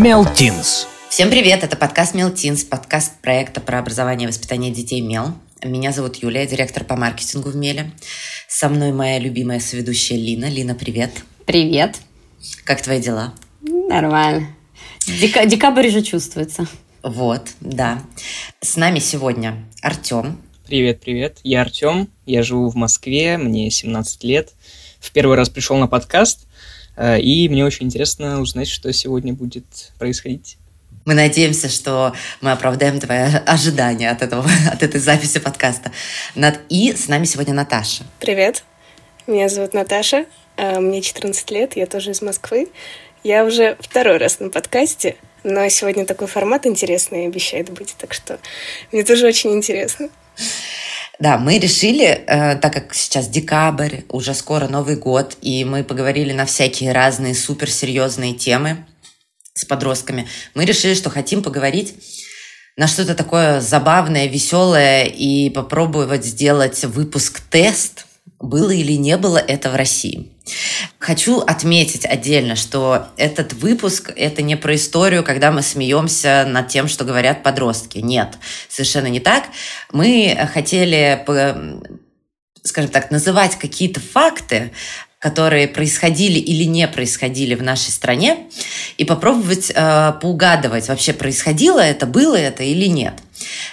Мелтинс. Всем привет, это подкаст Мелтинс, подкаст проекта про образование и воспитание детей Мел. Меня зовут Юлия, директор по маркетингу в Меле. Со мной моя любимая соведущая Лина. Лина, привет. Привет. Как твои дела? Нормально. Дека- декабрь уже чувствуется. Вот, да. С нами сегодня Артем. Привет, привет. Я Артем, я живу в Москве, мне 17 лет. В первый раз пришел на подкаст, и мне очень интересно узнать, что сегодня будет происходить. Мы надеемся, что мы оправдаем твои ожидания от, этого, от этой записи подкаста. И с нами сегодня Наташа. Привет, меня зовут Наташа, а, мне 14 лет, я тоже из Москвы. Я уже второй раз на подкасте, но сегодня такой формат интересный обещает быть, так что мне тоже очень интересно. Да, мы решили, э, так как сейчас декабрь, уже скоро Новый год, и мы поговорили на всякие разные суперсерьезные темы с подростками, мы решили, что хотим поговорить на что-то такое забавное, веселое и попробовать сделать выпуск-тест, было или не было это в России. Хочу отметить отдельно, что этот выпуск – это не про историю, когда мы смеемся над тем, что говорят подростки. Нет, совершенно не так. Мы хотели, скажем так, называть какие-то факты, которые происходили или не происходили в нашей стране, и попробовать э, поугадывать, вообще происходило это, было это или нет.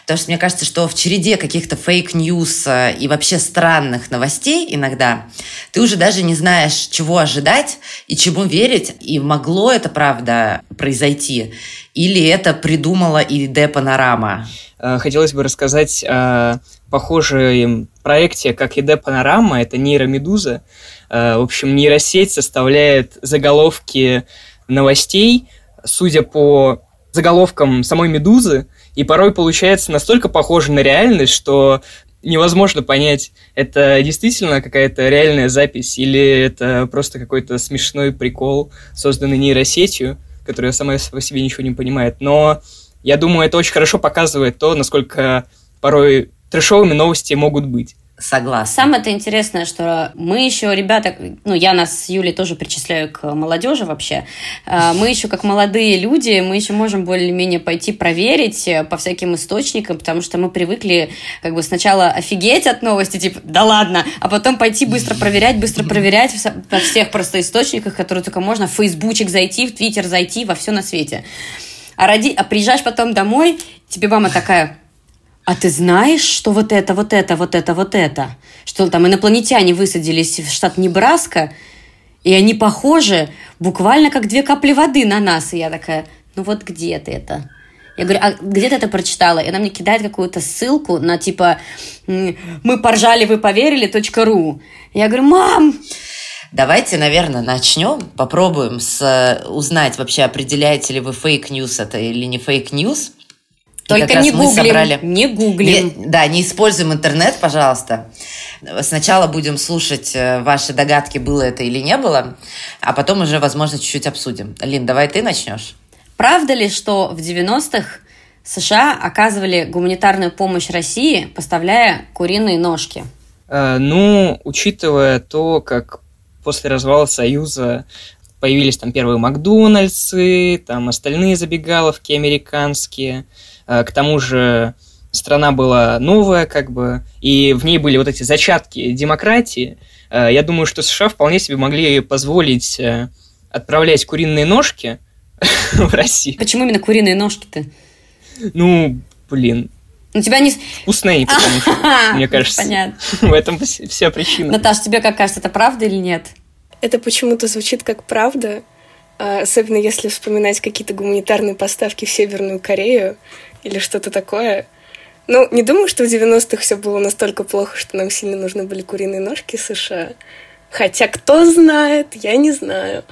Потому что мне кажется, что в череде каких-то fake news э, и вообще странных новостей иногда ты уже даже не знаешь, чего ожидать и чему верить, и могло это, правда, произойти, или это придумала ИА Панорама. Э, хотелось бы рассказать о похожем проекте, как ИД Панорама, это нейромедуза, Э, в общем, нейросеть составляет заголовки новостей, судя по заголовкам самой «Медузы», и порой получается настолько похоже на реальность, что невозможно понять, это действительно какая-то реальная запись или это просто какой-то смешной прикол, созданный нейросетью, которая сама по себе ничего не понимает. Но я думаю, это очень хорошо показывает то, насколько порой трешовыми новости могут быть. Согласна. Самое-то интересное, что мы еще, ребята, ну, я нас с Юлей тоже причисляю к молодежи вообще, а, мы еще как молодые люди, мы еще можем более-менее пойти проверить э, по всяким источникам, потому что мы привыкли как бы сначала офигеть от новости, типа, да ладно, а потом пойти быстро проверять, быстро проверять во всех просто источниках, которые только можно, в Фейсбучик зайти, в Твиттер зайти, во все на свете. А, роди... а приезжаешь потом домой, тебе мама такая, а ты знаешь, что вот это, вот это, вот это, вот это? Что там инопланетяне высадились в штат Небраска, и они похожи буквально как две капли воды на нас. И я такая, ну вот где ты это? Я говорю, а где ты это прочитала? И она мне кидает какую-то ссылку на типа «Мы поржали, вы поверили. .ру». Я говорю, мам, Давайте, наверное, начнем. Попробуем с, узнать вообще, определяете ли вы фейк-ньюс это или не фейк-ньюс. Только не гуглим, собрали... не гуглим. Не, да, не используем интернет, пожалуйста. Сначала будем слушать э, ваши догадки, было это или не было, а потом уже, возможно, чуть-чуть обсудим. Лин, давай ты начнешь. Правда ли, что в 90-х США оказывали гуманитарную помощь России, поставляя куриные ножки? Э, ну, учитывая то, как после развала Союза появились там первые Макдональдсы, там остальные забегаловки американские – к тому же страна была новая, как бы, и в ней были вот эти зачатки демократии. Э, я думаю, что США вполне себе могли позволить э, отправлять куриные ножки в Россию. Почему именно куриные ножки-то? Ну, блин, ну, тебя не... Вкуснее, потому что, мне кажется, Понятно. в этом вся причина. Наташ, тебе как кажется, это правда или нет? Это почему-то звучит как правда, а особенно если вспоминать какие-то гуманитарные поставки в Северную Корею или что-то такое. Ну, не думаю, что в 90-х все было настолько плохо, что нам сильно нужны были куриные ножки США. Хотя кто знает, я не знаю.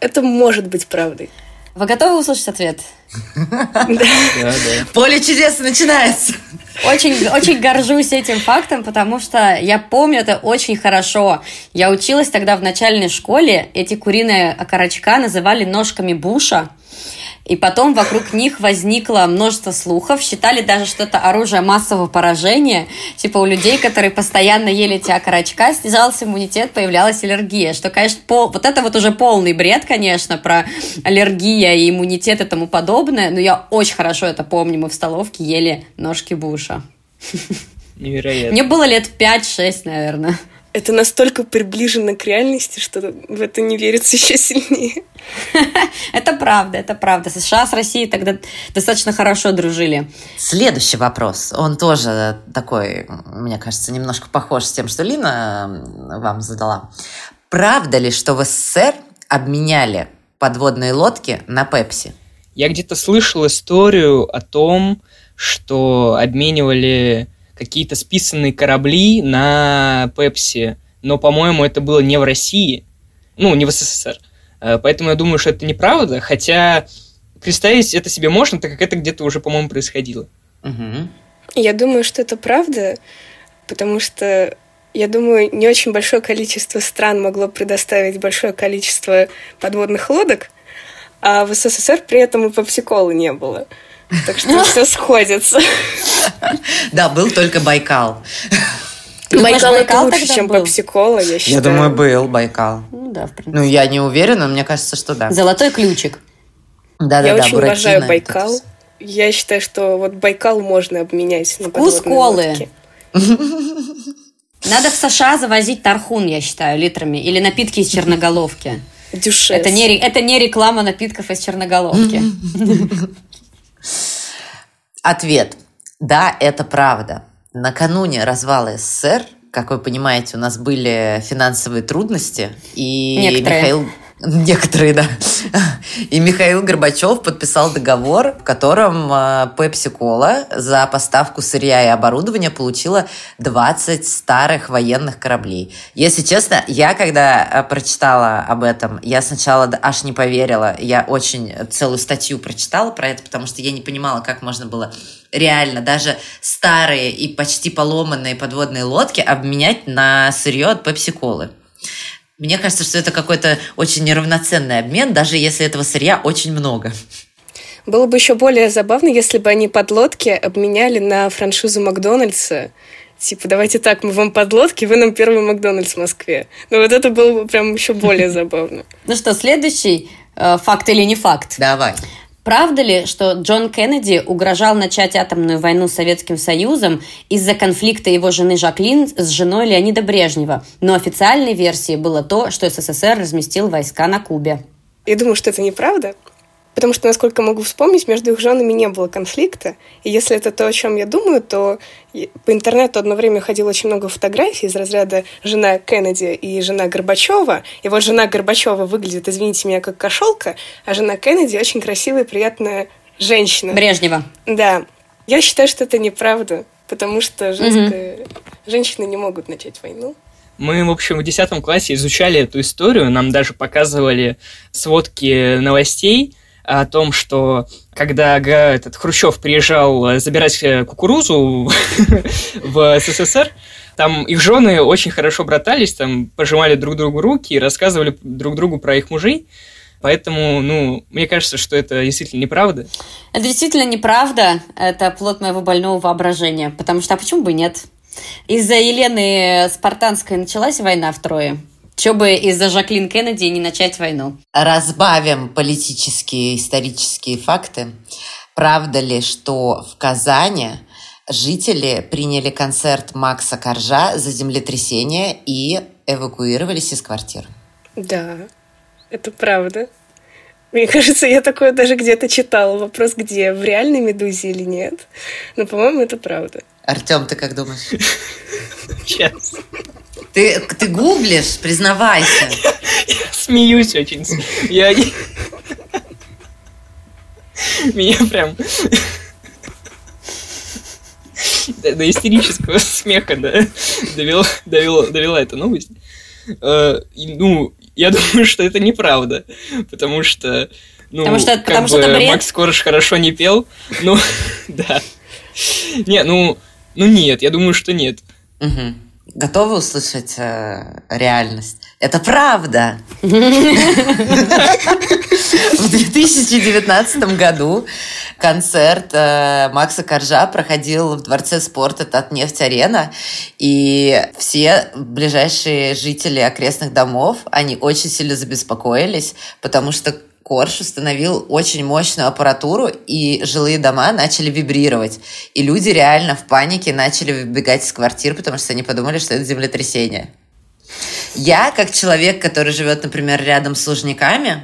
Это может быть правдой. Вы готовы услышать ответ? Поле чудес начинается. Очень, очень горжусь этим фактом, потому что я помню это очень хорошо. Я училась тогда в начальной школе. Эти куриные окорочка называли ножками Буша. И потом вокруг них возникло множество слухов. Считали даже, что это оружие массового поражения. Типа у людей, которые постоянно ели эти окорочка, снижался иммунитет, появлялась аллергия. Что, конечно, пол... вот это вот уже полный бред, конечно, про аллергия и иммунитет и тому подобное. Но я очень хорошо это помню. Мы в столовке ели ножки Буша. Невероятно. Мне было лет 5-6, наверное. Это настолько приближено к реальности, что в это не верится еще сильнее. Это правда, это правда. США с Россией тогда достаточно хорошо дружили. Следующий вопрос. Он тоже такой, мне кажется, немножко похож с тем, что Лина вам задала. Правда ли, что в СССР обменяли подводные лодки на Пепси? Я где-то слышал историю о том, что обменивали какие-то списанные корабли на Пепси, но, по-моему, это было не в России, ну, не в СССР. Э, поэтому я думаю, что это неправда, хотя представить это себе можно, так как это где-то уже, по-моему, происходило. Угу. Я думаю, что это правда, потому что я думаю, не очень большое количество стран могло предоставить большое количество подводных лодок, а в СССР при этом и попсиколы не было. Так что все сходится. Да, был только Байкал. Байкал это лучше, чем попсикола, я считаю. Я думаю, был Байкал. Ну да, в принципе. Ну, я не уверена, но мне кажется, что да. Золотой ключик. Да, Я да, очень уважаю Байкал. Я считаю, что вот Байкал можно обменять на Вкус колы. Надо в США завозить тархун, я считаю, литрами. Или напитки из черноголовки. Дюшес. Это не, это не реклама напитков из черноголовки. Ответ. Да, это правда. Накануне развала СССР, как вы понимаете, у нас были финансовые трудности, и Некоторые. Михаил... Некоторые, да. И Михаил Горбачев подписал договор, в котором Пепси Кола за поставку сырья и оборудования получила 20 старых военных кораблей. Если честно, я когда э, прочитала об этом, я сначала аж не поверила. Я очень целую статью прочитала про это, потому что я не понимала, как можно было реально даже старые и почти поломанные подводные лодки обменять на сырье от Пепси-колы. Мне кажется, что это какой-то очень неравноценный обмен, даже если этого сырья очень много. Было бы еще более забавно, если бы они подлодки обменяли на франшизу Макдональдса. Типа, давайте так, мы вам подлодки, вы нам первый Макдональдс в Москве. Ну вот это было бы прям еще более забавно. Ну что, следующий э, факт или не факт? Давай. Правда ли, что Джон Кеннеди угрожал начать атомную войну с Советским Союзом из-за конфликта его жены Жаклин с женой Леонида Брежнева? Но официальной версией было то, что СССР разместил войска на Кубе. Я думаю, что это неправда, потому что, насколько могу вспомнить, между их женами не было конфликта. И если это то, о чем я думаю, то по интернету одно время ходило очень много фотографий из разряда жена Кеннеди и жена Горбачева. И вот жена Горбачева выглядит, извините меня, как кошелка, а жена Кеннеди очень красивая, приятная женщина. Брежнева. Да. Я считаю, что это неправда, потому что женская... женщины не могут начать войну. Мы, в общем, в 10 классе изучали эту историю, нам даже показывали сводки новостей о том, что когда этот Хрущев приезжал э, забирать э, кукурузу в СССР, там их жены очень хорошо братались, там пожимали друг другу руки и рассказывали друг другу про их мужей. Поэтому, ну, мне кажется, что это действительно неправда. Это действительно неправда. Это плод моего больного воображения. Потому что, а почему бы нет? Из-за Елены Спартанской началась война в Трое. Че бы из-за Жаклин Кеннеди не начать войну? Разбавим политические исторические факты. Правда ли, что в Казани жители приняли концерт Макса Коржа за землетрясение и эвакуировались из квартир? Да, это правда. Мне кажется, я такое даже где-то читала. Вопрос, где? В реальной «Медузе» или нет? Но, по-моему, это правда. Артем, ты как думаешь? Сейчас. Ты, ты гуглишь, признавайся. Смеюсь очень. Я... Меня прям... До, до истерического смеха да, довела, довела, довела эта новость. Э, ну, я думаю, что это неправда, потому что, ну, Потому что- как потому что бы это бред? Макс Корж хорошо не пел, ну, да. Не, ну, ну нет, я думаю, что нет. Мгм. Готовы услышать э, реальность? Это правда. В 2019 году концерт э, Макса Коржа проходил в Дворце спорта Татнефть-Арена, и все ближайшие жители окрестных домов, они очень сильно забеспокоились, потому что Корж установил очень мощную аппаратуру, и жилые дома начали вибрировать. И люди реально в панике начали выбегать из квартир, потому что они подумали, что это землетрясение. Я, как человек, который живет, например, рядом с Лужниками,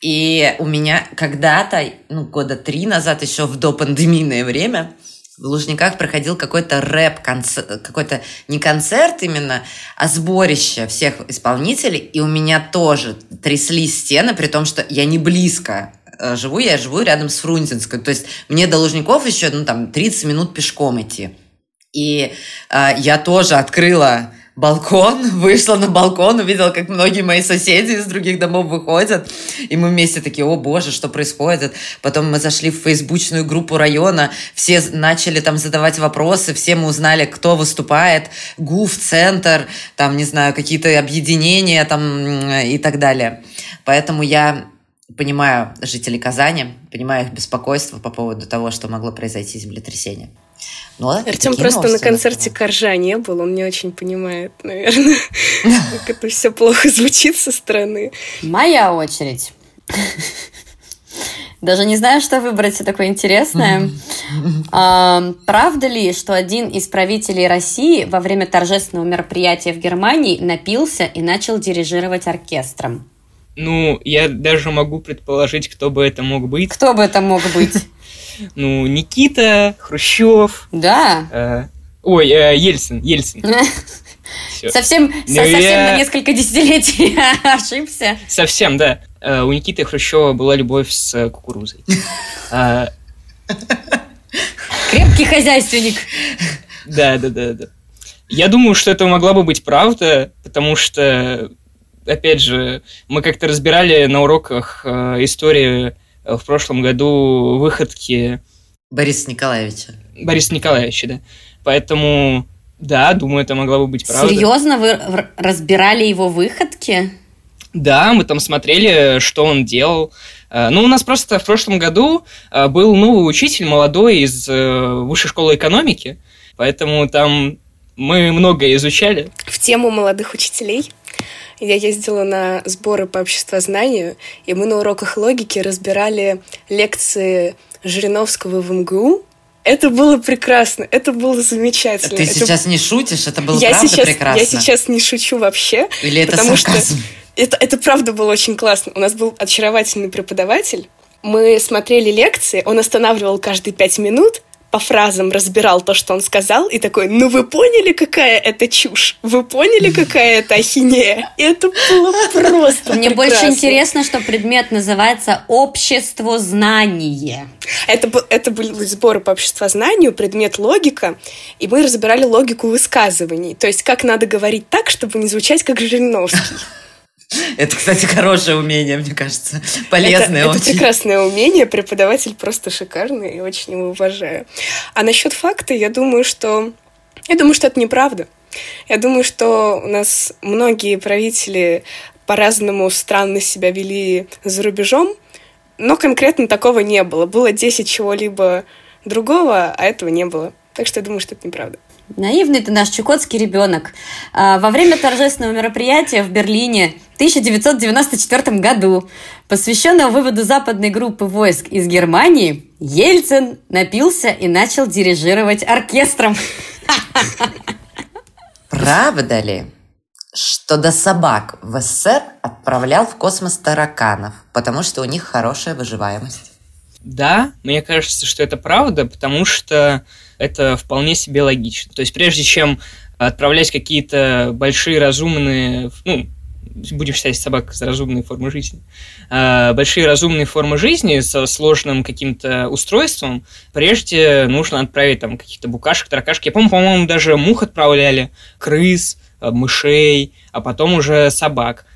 и у меня когда-то, ну, года три назад, еще в допандемийное время, в Лужниках проходил какой-то рэп, какой-то не концерт именно, а сборище всех исполнителей, и у меня тоже тряслись стены, при том, что я не близко э, живу, я живу рядом с Фрунзенской, то есть мне до Лужников еще, ну, там, 30 минут пешком идти. И э, я тоже открыла балкон, вышла на балкон, увидела, как многие мои соседи из других домов выходят, и мы вместе такие, о боже, что происходит. Потом мы зашли в фейсбучную группу района, все начали там задавать вопросы, все мы узнали, кто выступает, ГУФ, Центр, там, не знаю, какие-то объединения там и так далее. Поэтому я понимаю жителей Казани, понимаю их беспокойство по поводу того, что могло произойти землетрясение. Ну, Артем просто на концерте Коржа не был, он не очень понимает, наверное, как это все плохо звучит со стороны. Моя очередь. Даже не знаю, что выбрать такое интересное. А, правда ли, что один из правителей России во время торжественного мероприятия в Германии напился и начал дирижировать оркестром? Ну, я даже могу предположить, кто бы это мог быть. Кто бы это мог быть? Ну, Никита, Хрущев. Да. Э, ой, э, Ельцин, Ельцин. Совсем, ну, совсем на несколько десятилетий ошибся. Совсем, да. Э, у Никиты Хрущева была любовь с кукурузой. Э, Крепкий хозяйственник. Да, да, да, да. Я думаю, что это могла бы быть правда, потому что, опять же, мы как-то разбирали на уроках э, историю в прошлом году выходки... Бориса Николаевича. Бориса Николаевича, да. Поэтому, да, думаю, это могла бы быть правда. Серьезно? Вы разбирали его выходки? Да, мы там смотрели, что он делал. Э, ну, у нас просто в прошлом году э, был новый учитель, молодой, из э, высшей школы экономики, поэтому там мы многое изучали. В тему молодых учителей я ездила на сборы по обществознанию, и мы на уроках логики разбирали лекции Жириновского в МГУ, это было прекрасно, это было замечательно. Ты это... сейчас не шутишь, это было я правда сейчас, прекрасно. Я сейчас не шучу вообще. Или это потому сарказм? Что это, это правда было очень классно. У нас был очаровательный преподаватель. Мы смотрели лекции, он останавливал каждые пять минут, по фразам разбирал то, что он сказал, и такой, ну вы поняли, какая это чушь? Вы поняли, какая это ахинея? И это было просто Мне больше интересно, что предмет называется «Общество знания». Это, это были сборы по обществознанию, предмет логика, и мы разбирали логику высказываний. То есть, как надо говорить так, чтобы не звучать как Жириновский. Это, кстати, хорошее умение, мне кажется. Полезное это, очень. Это прекрасное умение. Преподаватель просто шикарный и очень его уважаю. А насчет факта, я думаю, что... Я думаю, что это неправда. Я думаю, что у нас многие правители по-разному странно себя вели за рубежом, но конкретно такого не было. Было 10 чего-либо другого, а этого не было. Так что я думаю, что это неправда. Наивный ты наш чукотский ребенок. А, во время торжественного мероприятия в Берлине в 1994 году, посвященного выводу западной группы войск из Германии, Ельцин напился и начал дирижировать оркестром. Правда ли, что до собак в СССР отправлял в космос тараканов, потому что у них хорошая выживаемость? Да, мне кажется, что это правда, потому что это вполне себе логично. То есть прежде чем отправлять какие-то большие разумные, ну, будем считать собак за разумные формы жизни, э, большие разумные формы жизни со сложным каким-то устройством, прежде нужно отправить там каких-то букашек, таракашек. Я помню, по-моему, даже мух отправляли, крыс, а, мышей, а потом уже собак,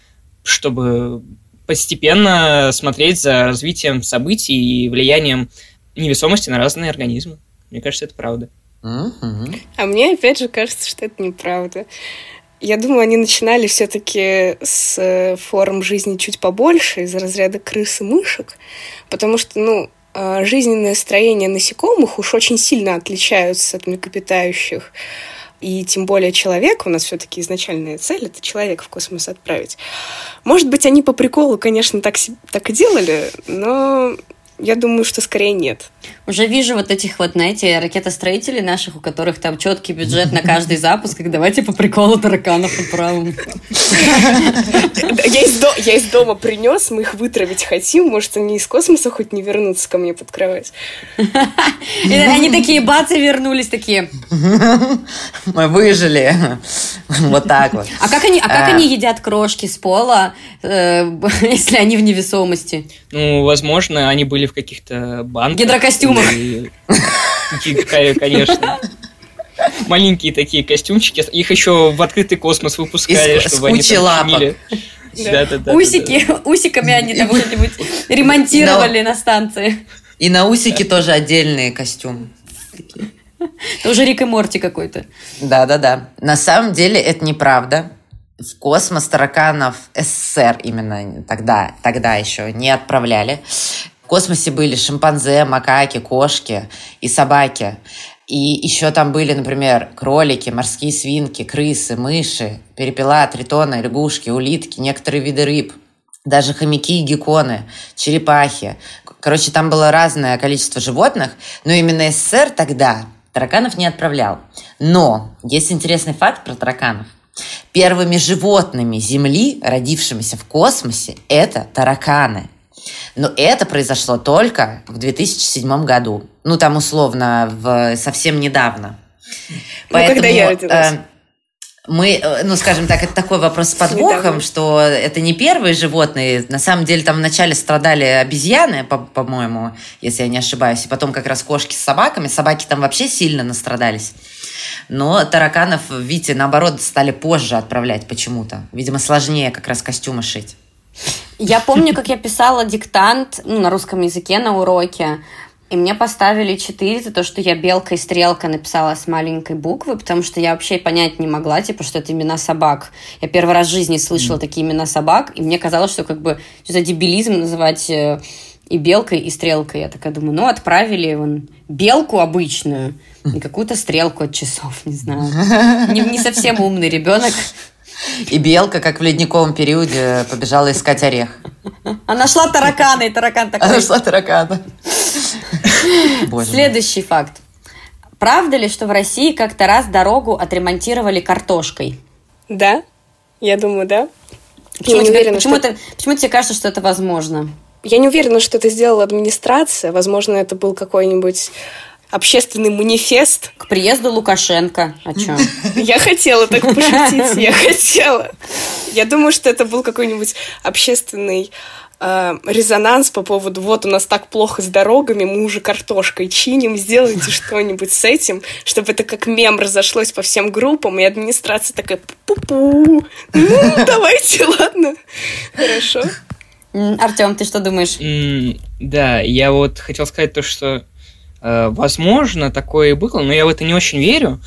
чтобы постепенно смотреть за развитием событий и влиянием невесомости на разные организмы. Мне кажется, это правда. А мне опять же кажется, что это неправда. Я думаю, они начинали все-таки с э, форм жизни чуть побольше, из разряда крыс и мышек, потому что, ну, а, жизненное строение насекомых уж очень сильно отличаются от млекопитающих. И тем более человек, у нас все-таки изначальная цель — это человека в космос отправить. Может быть, они по приколу, конечно, так, так и делали, но я думаю, что скорее нет. Уже вижу вот этих вот, знаете, ракетостроителей наших, у которых там четкий бюджет на каждый запуск, и давайте по приколу тараканов отправим. Я из дома принес, мы их вытравить хотим, может, они из космоса хоть не вернутся ко мне под кровать. Они такие, бацы, вернулись такие. Мы выжили. Вот так вот. А как они, а как а. они едят крошки с пола, э, если они в невесомости? Ну, возможно, они были в каких-то банках. Гидрокостюмах. Конечно. Маленькие такие костюмчики. Их еще в открытый космос выпускали, чтобы они лапок. Да, да, да, Усики, усиками они там что-нибудь ремонтировали на станции. И на усики тоже отдельные костюмы. Это уже Рик и Морти какой-то. Да-да-да. На самом деле это неправда. В космос тараканов СССР именно тогда, тогда еще не отправляли космосе были шимпанзе, макаки, кошки и собаки. И еще там были, например, кролики, морские свинки, крысы, мыши, перепела, тритоны, лягушки, улитки, некоторые виды рыб, даже хомяки и гекконы, черепахи. Короче, там было разное количество животных, но именно СССР тогда тараканов не отправлял. Но есть интересный факт про тараканов. Первыми животными Земли, родившимися в космосе, это тараканы. Но это произошло только в 2007 году. Ну, там условно, в, совсем недавно. Ну, Поэтому, когда я родилась. Э, мы, э, ну, скажем так, это такой вопрос с подвохом, что это не первые животные. На самом деле там вначале страдали обезьяны, по- по-моему, если я не ошибаюсь, и потом как раз кошки с собаками. Собаки там вообще сильно настрадались. Но тараканов, видите, наоборот, стали позже отправлять почему-то. Видимо, сложнее как раз костюмы шить. Я помню, как я писала диктант ну, на русском языке на уроке, и мне поставили 4 за то, что я белка и стрелка написала с маленькой буквы, потому что я вообще понять не могла, типа, что это имена собак. Я первый раз в жизни слышала mm. такие имена собак, и мне казалось, что как бы что за дебилизм называть э, и белкой, и стрелкой. Я такая думаю, ну, отправили вон белку обычную и какую-то стрелку от часов, не знаю. Не, не совсем умный ребенок. И белка, как в ледниковом периоде, побежала искать орех. Она нашла таракана, и таракан такой. Она нашла таракана. Следующий факт. Правда ли, что в России как-то раз дорогу отремонтировали картошкой? Да, я думаю, да. Почему, я тебе, уверена, почему, что... это, почему тебе кажется, что это возможно? Я не уверена, что это сделала администрация. Возможно, это был какой-нибудь общественный манифест. К приезду Лукашенко. О чем? Я хотела так пошутить, я хотела. Я думаю, что это был какой-нибудь общественный э, резонанс по поводу вот у нас так плохо с дорогами, мы уже картошкой чиним, сделайте что-нибудь с этим, чтобы это как мем разошлось по всем группам, и администрация такая пу-пу, ну, давайте, ладно, хорошо. Артем, ты что думаешь? Да, я вот хотел сказать то, что возможно, такое и было, но я в это не очень верю,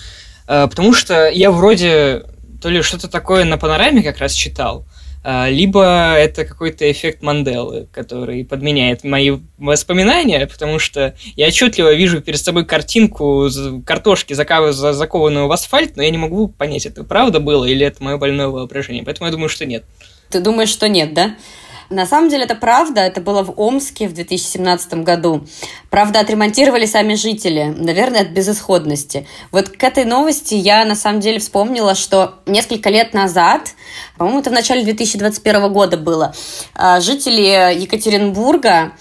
э, потому что я вроде то ли что-то такое на панораме как раз читал, э, либо это какой-то эффект Манделы, который подменяет мои воспоминания, потому что я отчетливо вижу перед собой картинку картошки, закованную в асфальт, но я не могу понять, это правда было или это мое больное воображение. Поэтому я думаю, что нет. Ты думаешь, что нет, да? На самом деле это правда, это было в Омске в 2017 году. Правда, отремонтировали сами жители, наверное, от безысходности. Вот к этой новости я на самом деле вспомнила, что несколько лет назад, по-моему, это в начале 2021 года было, а, жители Екатеринбурга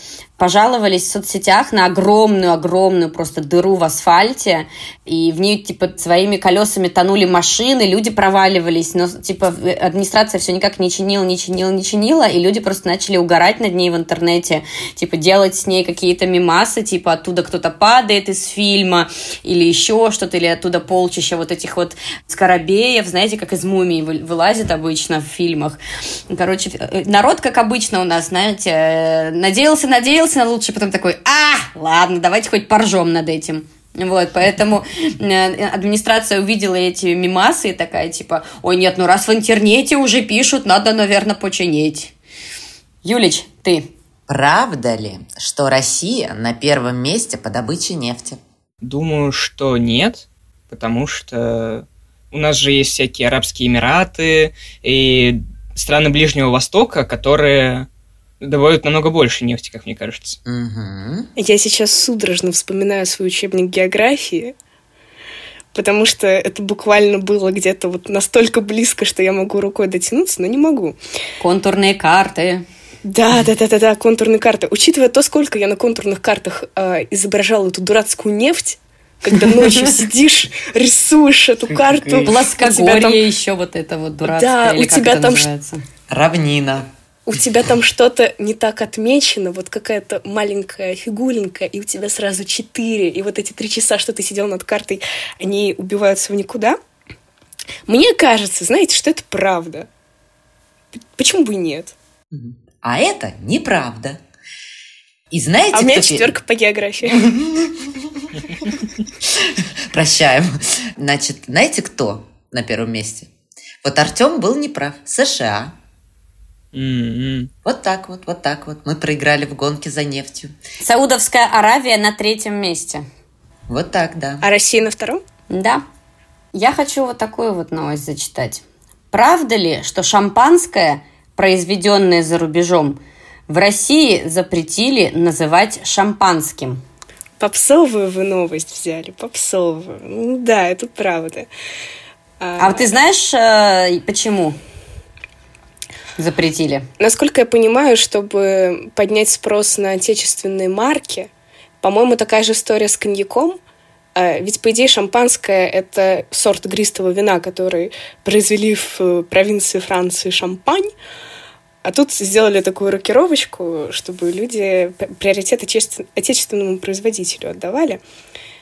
пожаловались в соцсетях на огромную-огромную просто дыру в асфальте, и в ней, типа, своими колесами тонули машины, люди проваливались, но, типа, администрация все никак не чинила, не чинила, не чинила, и люди просто начали угорать над ней в интернете, типа, делать с ней какие-то мимасы, типа, оттуда кто-то падает из фильма, или еще что-то, или оттуда полчища вот этих вот скоробеев, знаете, как из мумий вылазит обычно в фильмах. Короче, э, народ, как обычно у нас, знаете, э, надеялся, надеялся, надеялся на лучшее, потом такой, а, ладно, давайте хоть поржем над этим. Вот, поэтому э, администрация увидела эти мимасы и такая, типа, ой, нет, ну раз в интернете уже пишут, надо, наверное, починить. Юлич, ты. Правда ли, что Россия на первом месте по добыче нефти? Думаю, что нет, потому что у нас же есть всякие Арабские Эмираты и страны Ближнего Востока, которые добывают намного больше нефти, как мне кажется. Угу. Я сейчас судорожно вспоминаю свой учебник географии, потому что это буквально было где-то вот настолько близко, что я могу рукой дотянуться, но не могу. Контурные карты. Да, да, да, да, да, контурные карты. Учитывая то, сколько я на контурных картах э, изображала эту дурацкую нефть, когда ночью сидишь, рисуешь эту карту. Плоскогорье там... еще вот это вот дурацкое, да, у тебя там Равнина у тебя там что-то не так отмечено, вот какая-то маленькая фигуринка, и у тебя сразу четыре, и вот эти три часа, что ты сидел над картой, они убиваются в никуда. Мне кажется, знаете, что это правда. Почему бы и нет? А это неправда. И знаете, а у меня четверка по географии. Прощаем. Значит, знаете, кто на первом месте? Вот Артем был неправ. США. Mm-hmm. Вот так вот, вот так вот. Мы проиграли в гонке за нефтью. Саудовская Аравия на третьем месте. Вот так, да. А Россия на втором? Да. Я хочу вот такую вот новость зачитать. Правда ли, что шампанское, произведенное за рубежом, в России запретили называть шампанским? Попсовую вы новость взяли, попсовую. Ну да, это правда. А, а ты знаешь, э, почему? Запретили? Насколько я понимаю, чтобы поднять спрос на отечественные марки, по-моему, такая же история с коньяком. А, ведь, по идее, шампанское — это сорт игристого вина, который произвели в э, провинции Франции Шампань. А тут сделали такую рокировочку, чтобы люди приоритет отечественному производителю отдавали.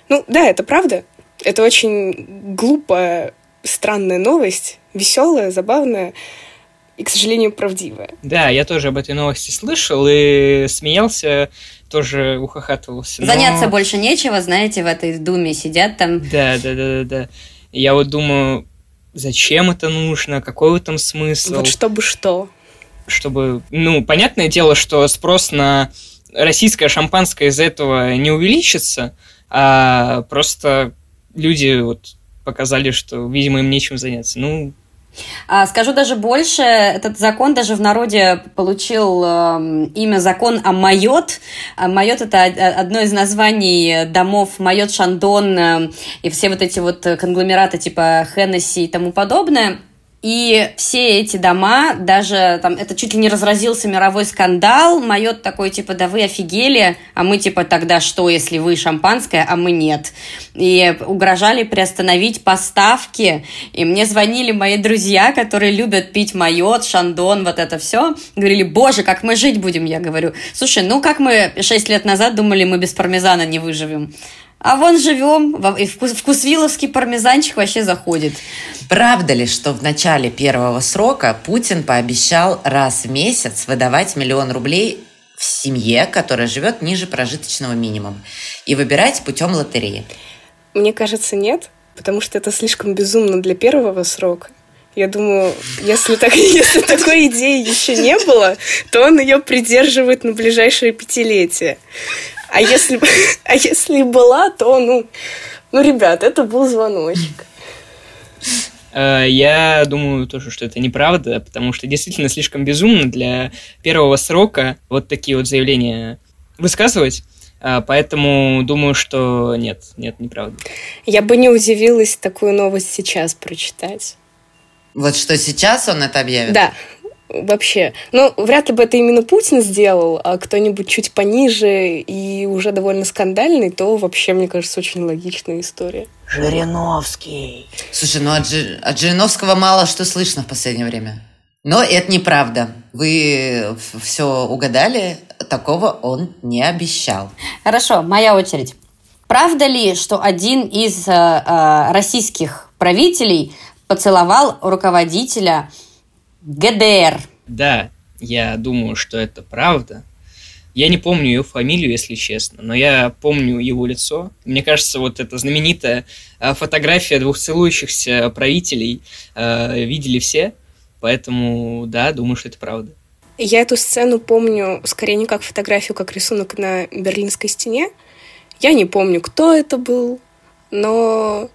Ну, да, это правда. Это очень глупая, странная новость, веселая, забавная и, к сожалению, правдивая. Да, я тоже об этой новости слышал и смеялся, тоже ухахатывался. Заняться больше нечего, знаете, в этой думе сидят там. Да, да, да, да, да. Я вот думаю, зачем это нужно, какой в этом смысл? Вот чтобы что? Чтобы, ну, понятное дело, что спрос на российское шампанское из этого не увеличится, а просто люди вот показали, что, видимо, им нечем заняться. Ну, скажу даже больше, этот закон даже в народе получил э, имя закон о Майот. А Майот – это одно из названий домов Moët Chandon э, и все вот эти вот конгломераты типа Hennessy и тому подобное – и все эти дома, даже там, это чуть ли не разразился мировой скандал. Moët такой, типа, да вы офигели, а мы, типа, тогда что, если вы шампанское, а мы нет? И угрожали приостановить поставки. И мне звонили мои друзья, которые любят пить Moët Chandon, вот это все. Говорили, боже, как мы жить будем? Я говорю, слушай, ну как мы шесть лет назад думали, мы без пармезана не выживем? А вон живем, и вкусвиловский пармезанчик вообще заходит. Правда ли, что в начале первого срока Путин пообещал раз в месяц выдавать миллион рублей в семье, которая живет ниже прожиточного минимума, и выбирать путем лотереи? Мне кажется, нет, потому что это слишком безумно для первого срока. Я думаю, если, так, если такой идеи еще не было, то он ее придерживает на ближайшее пятилетие. А если, а если была, то, ну, ну, ребят, это был звоночек. Э, я думаю тоже, что это неправда, потому что действительно слишком безумно для первого срока вот такие вот заявления высказывать. Э, поэтому думаю, что нет, нет, неправда. Я бы не удивилась такую новость сейчас прочитать. Вот что сейчас он это объявит? Да, вообще. Ну, вряд ли бы это именно Путин сделал, а кто-нибудь чуть пониже и уже довольно скандальный, то вообще, мне кажется, очень логичная история. Жириновский. Слушай, ну от, Жи... от Жириновского мало что слышно в последнее время. Но это неправда. Вы все угадали, такого он не обещал. Хорошо, моя очередь. Правда ли, что один из э, э, российских правителей поцеловал руководителя ГДР. Да, я думаю, что это правда. Я не помню ее фамилию, если честно, но я помню его лицо. Мне кажется, вот эта знаменитая э, фотография двух целующихся правителей э, видели все. Поэтому, да, думаю, что это правда. Я эту сцену помню скорее не как фотографию, как рисунок на Берлинской стене. Я не помню, кто это был, но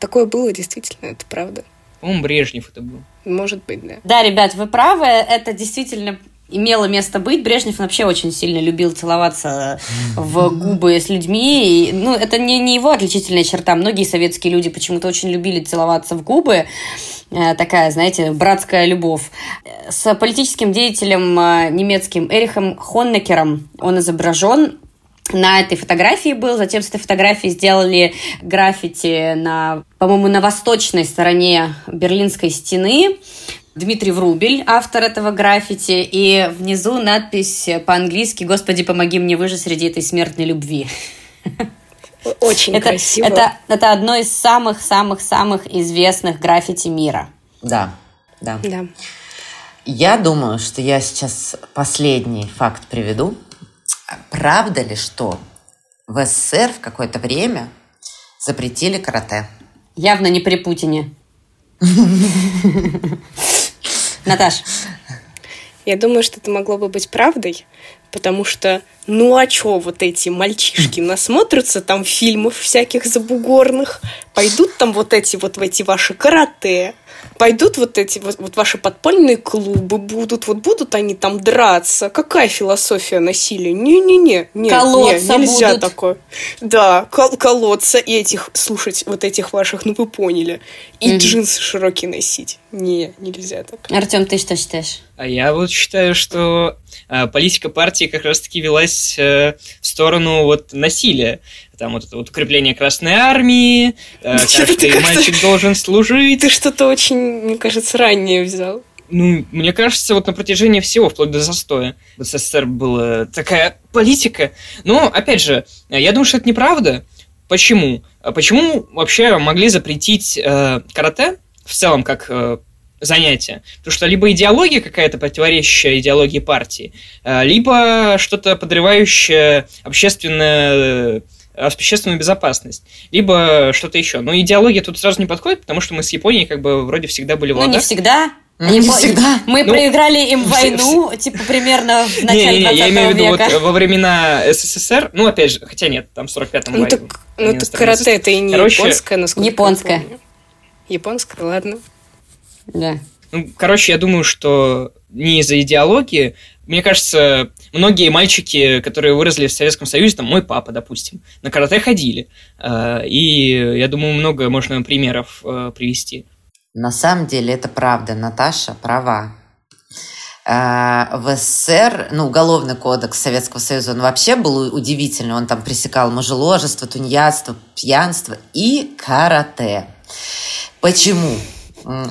такое было действительно, это правда. По-моему, Брежнев это был. Может быть, да. Да, ребят, вы правы, это действительно имело место быть. Брежнев вообще очень сильно любил целоваться в губы с людьми. И, ну, это не, не его отличительная черта. Многие советские люди почему-то очень любили целоваться в губы. Э, такая, знаете, братская любовь. С политическим деятелем э, немецким Эрихом Хоннекером он изображен на этой фотографии был. Затем с этой фотографии сделали граффити на, по-моему, на восточной стороне Берлинской стены. Дмитрий Врубель, автор этого граффити, и внизу надпись по-английски «Господи, помоги мне выжить среди этой смертной любви». Очень это, красиво. Это, это одно из самых-самых-самых известных граффити мира. Да, да. Да. Я думаю, что я сейчас последний факт приведу. Правда ли, что в СССР в какое-то время запретили карате? Явно не при Путине. Наташ. Я думаю, что это могло бы быть правдой, потому что, ну а чё вот эти мальчишки насмотрятся там фильмов всяких забугорных, пойдут там вот эти вот в эти ваши карате, пойдут вот эти вот, вот ваши подпольные клубы будут, вот будут они там драться. Какая философия насилия? Не-не-не, не, колоться не, нельзя будут. такое. Да, кол колоться и этих, слушать вот этих ваших, ну вы поняли, и Мгм. джинсы широкие носить. Не, нельзя так. Артем, ты что считаешь? А я вот считаю, что э, политика партии как раз-таки велась э, в сторону вот насилия. Там вот это вот укрепление Красной Армии, э, каждый мальчик должен служить. Ты что-то очень, мне кажется, раннее взял. Ну, мне кажется, вот на протяжении всего, вплоть до застоя, в СССР была такая политика. Но, опять же, я думаю, что это неправда. Почему? А Почему вообще могли запретить э, карате в целом как э, занятие? Потому что либо идеология какая-то противоречащая идеологии партии, э, либо что-то подрывающее общественное э, общественную безопасность, либо что-то еще. Но идеология тут сразу не подходит, потому что мы с Японией как бы вроде всегда были в Ну, не ладах. всегда. Ну, не Япо- всегда. Мы Ну, проиграли им все- войну, типа, примерно в начале Не-не-не, 20 я имею в виду вот века. э, во времена СССР, ну, опять же, хотя нет, там в 45-м Ну так, ну так карате это и не Короче, японское, насколько я Японское. помню. Японское, ладно. Да. Ну, короче, я думаю, что не из-за идеологии. Мне кажется, многие мальчики, которые выросли в Советском Союзе, там мой папа, допустим, на карате ходили. Э, И я думаю, много можно примеров э, привести. На самом деле это правда, Наташа права. А, В СССР, ну, уголовный кодекс Советского Союза, он вообще был удивительный. Он там пресекал мужеложество, тунеядство, пьянство и карате. Почему?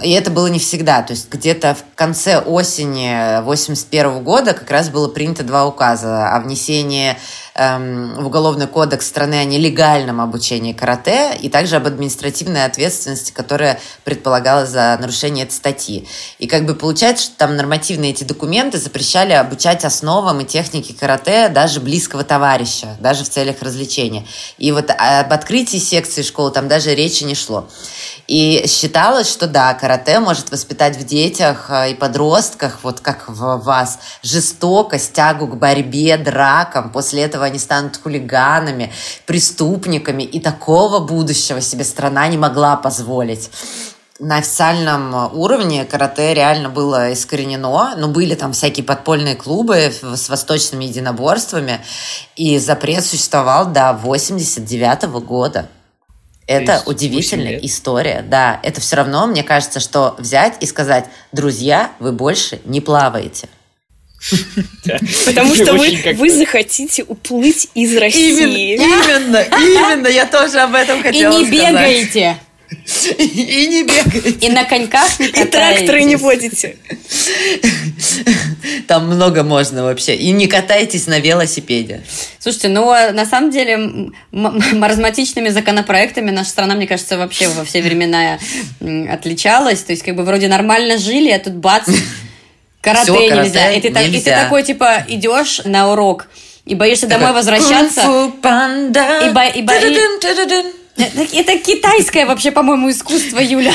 И это было не всегда. То есть где-то в конце осени 81 года как раз было принято два указа о внесении эм, в Уголовный кодекс страны о нелегальном обучении карате и также об административной ответственности, которая предполагалась за нарушение этой статьи. И как бы получается, что там нормативные эти документы запрещали обучать основам и технике карате даже близкого товарища, даже в целях развлечения. И вот об открытии секции школы там даже речи не шло. И считалось, что да, карате может воспитать в детях э, и подростках, вот как в вас, жестокость, тягу к борьбе, дракам. После этого они станут хулиганами, преступниками. И такого будущего себе страна не могла позволить. На официальном уровне карате реально было искоренено, но были там всякие подпольные клубы с восточными единоборствами, и запрет существовал до 89 года. Это удивительная 8 лет. история, да. Это все равно, мне кажется, что взять и сказать, друзья, вы больше не плаваете. Потому что вы, захотите уплыть из России. именно, именно, я тоже об этом И не бегаете, И не бегаете. и на коньках не И тракторы не водите. Там много можно вообще. И не катайтесь на велосипеде. Слушайте, ну, а на самом деле, маразматичными законопроектами наша страна, мне кажется, вообще во все времена отличалась. То есть, как бы, вроде нормально жили, а тут бац, Карате Всё, карате нельзя. И ты, так- и ты нельзя. такой, типа, идешь на урок и боишься домой возвращаться. Кунг-фу панда. И бо- и бо- и- Ту-ду-дун, ту-ду-дун. Это, китайское вообще, по-моему, искусство, Юля.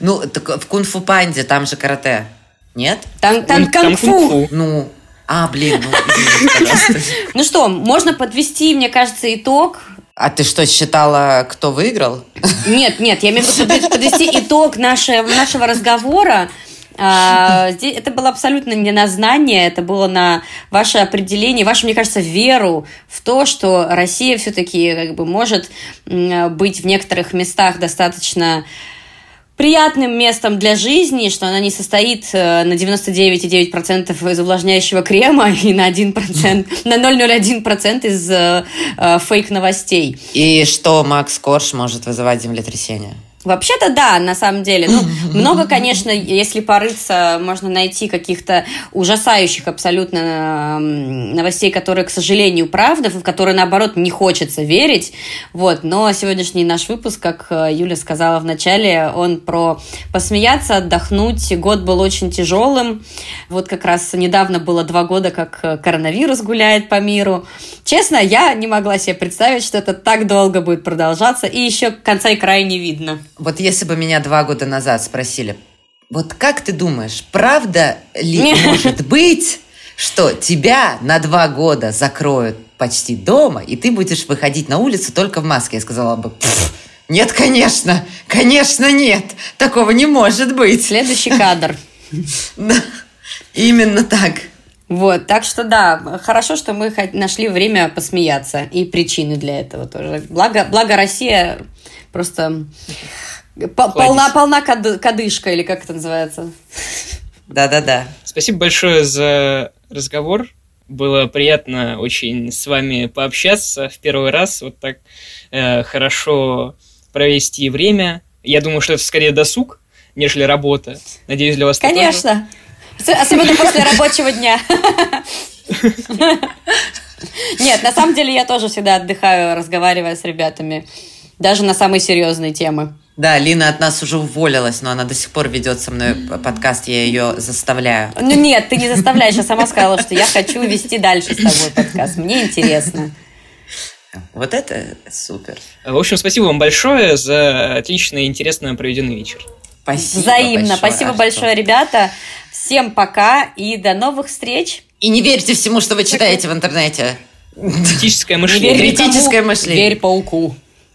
Ну, так в кунг-фу панде там же карате. Нет? Там, там Там кунг-фу. Ну, а, блин, ну. Ну что, можно подвести, мне кажется, итог. А ты что, считала, кто выиграл? Нет, нет, я имею в виду подвести- подвести итог нашего, нашего разговора. А, здесь- это было абсолютно не на знание, это было на ваше определение, вашу, мне кажется, веру в то, что Россия все-таки как бы может быть в некоторых местах достаточно приятным местом для жизни, что она не состоит э, на 99,9% из увлажняющего крема и на 1%, на 0,01% из э, э, фейк-новостей. И что Макс Корж может вызывать землетрясение? Вообще-то да, на самом деле. Ну, много, конечно, если порыться, можно найти каких-то ужасающих абсолютно новостей, которые, к сожалению, правда, в которые, наоборот, не хочется верить. Вот. Но сегодняшний наш выпуск, как э, Юля сказала в начале, он про посмеяться, отдохнуть. Год был очень тяжелым. Вот как раз недавно было два года, как э, коронавирус гуляет по миру. Честно, я не могла себе представить, что это так долго будет продолжаться, и еще конца и края не видно. Вот если бы меня два года назад спросили, вот как ты думаешь, правда ли может быть, что тебя на два года закроют почти дома, и ты будешь выходить на улицу только в маске? Я сказала бы, «Пф, нет, конечно, конечно нет, такого не может быть. Следующий кадр. Да, Именно так. Вот, так что да, хорошо, что мы нашли время посмеяться и причины для этого тоже. Благо, благо Россия просто по- полна, полна кады- кадышка, или как это называется. Да-да-да. Спасибо большое за разговор. Было приятно очень с вами пообщаться в первый раз, вот так э, хорошо провести время. Я думаю, что это скорее досуг, нежели работа. Надеюсь, для вас это тоже. Конечно. Ос- Особенно после рабочего дня. Нет, на самом деле я тоже всегда отдыхаю, разговаривая с ребятами. Даже на самые серьезные темы. Да, Лина от нас уже уволилась, но она до сих пор ведет со мной подкаст, я ее заставляю. Ну нет, ты не заставляешь, я сама сказала, что я хочу вести дальше с тобой подкаст. Мне интересно. Вот это супер. В общем, спасибо вам большое за отлично и интересно проведенный вечер. Спасибо Взаимно. большое, Спасибо Артур. большое, ребята. Всем пока и до новых встреч. И не верьте всему, что вы читаете в интернете. Критическое Не мышление. Критическое мышление. Верь пауку.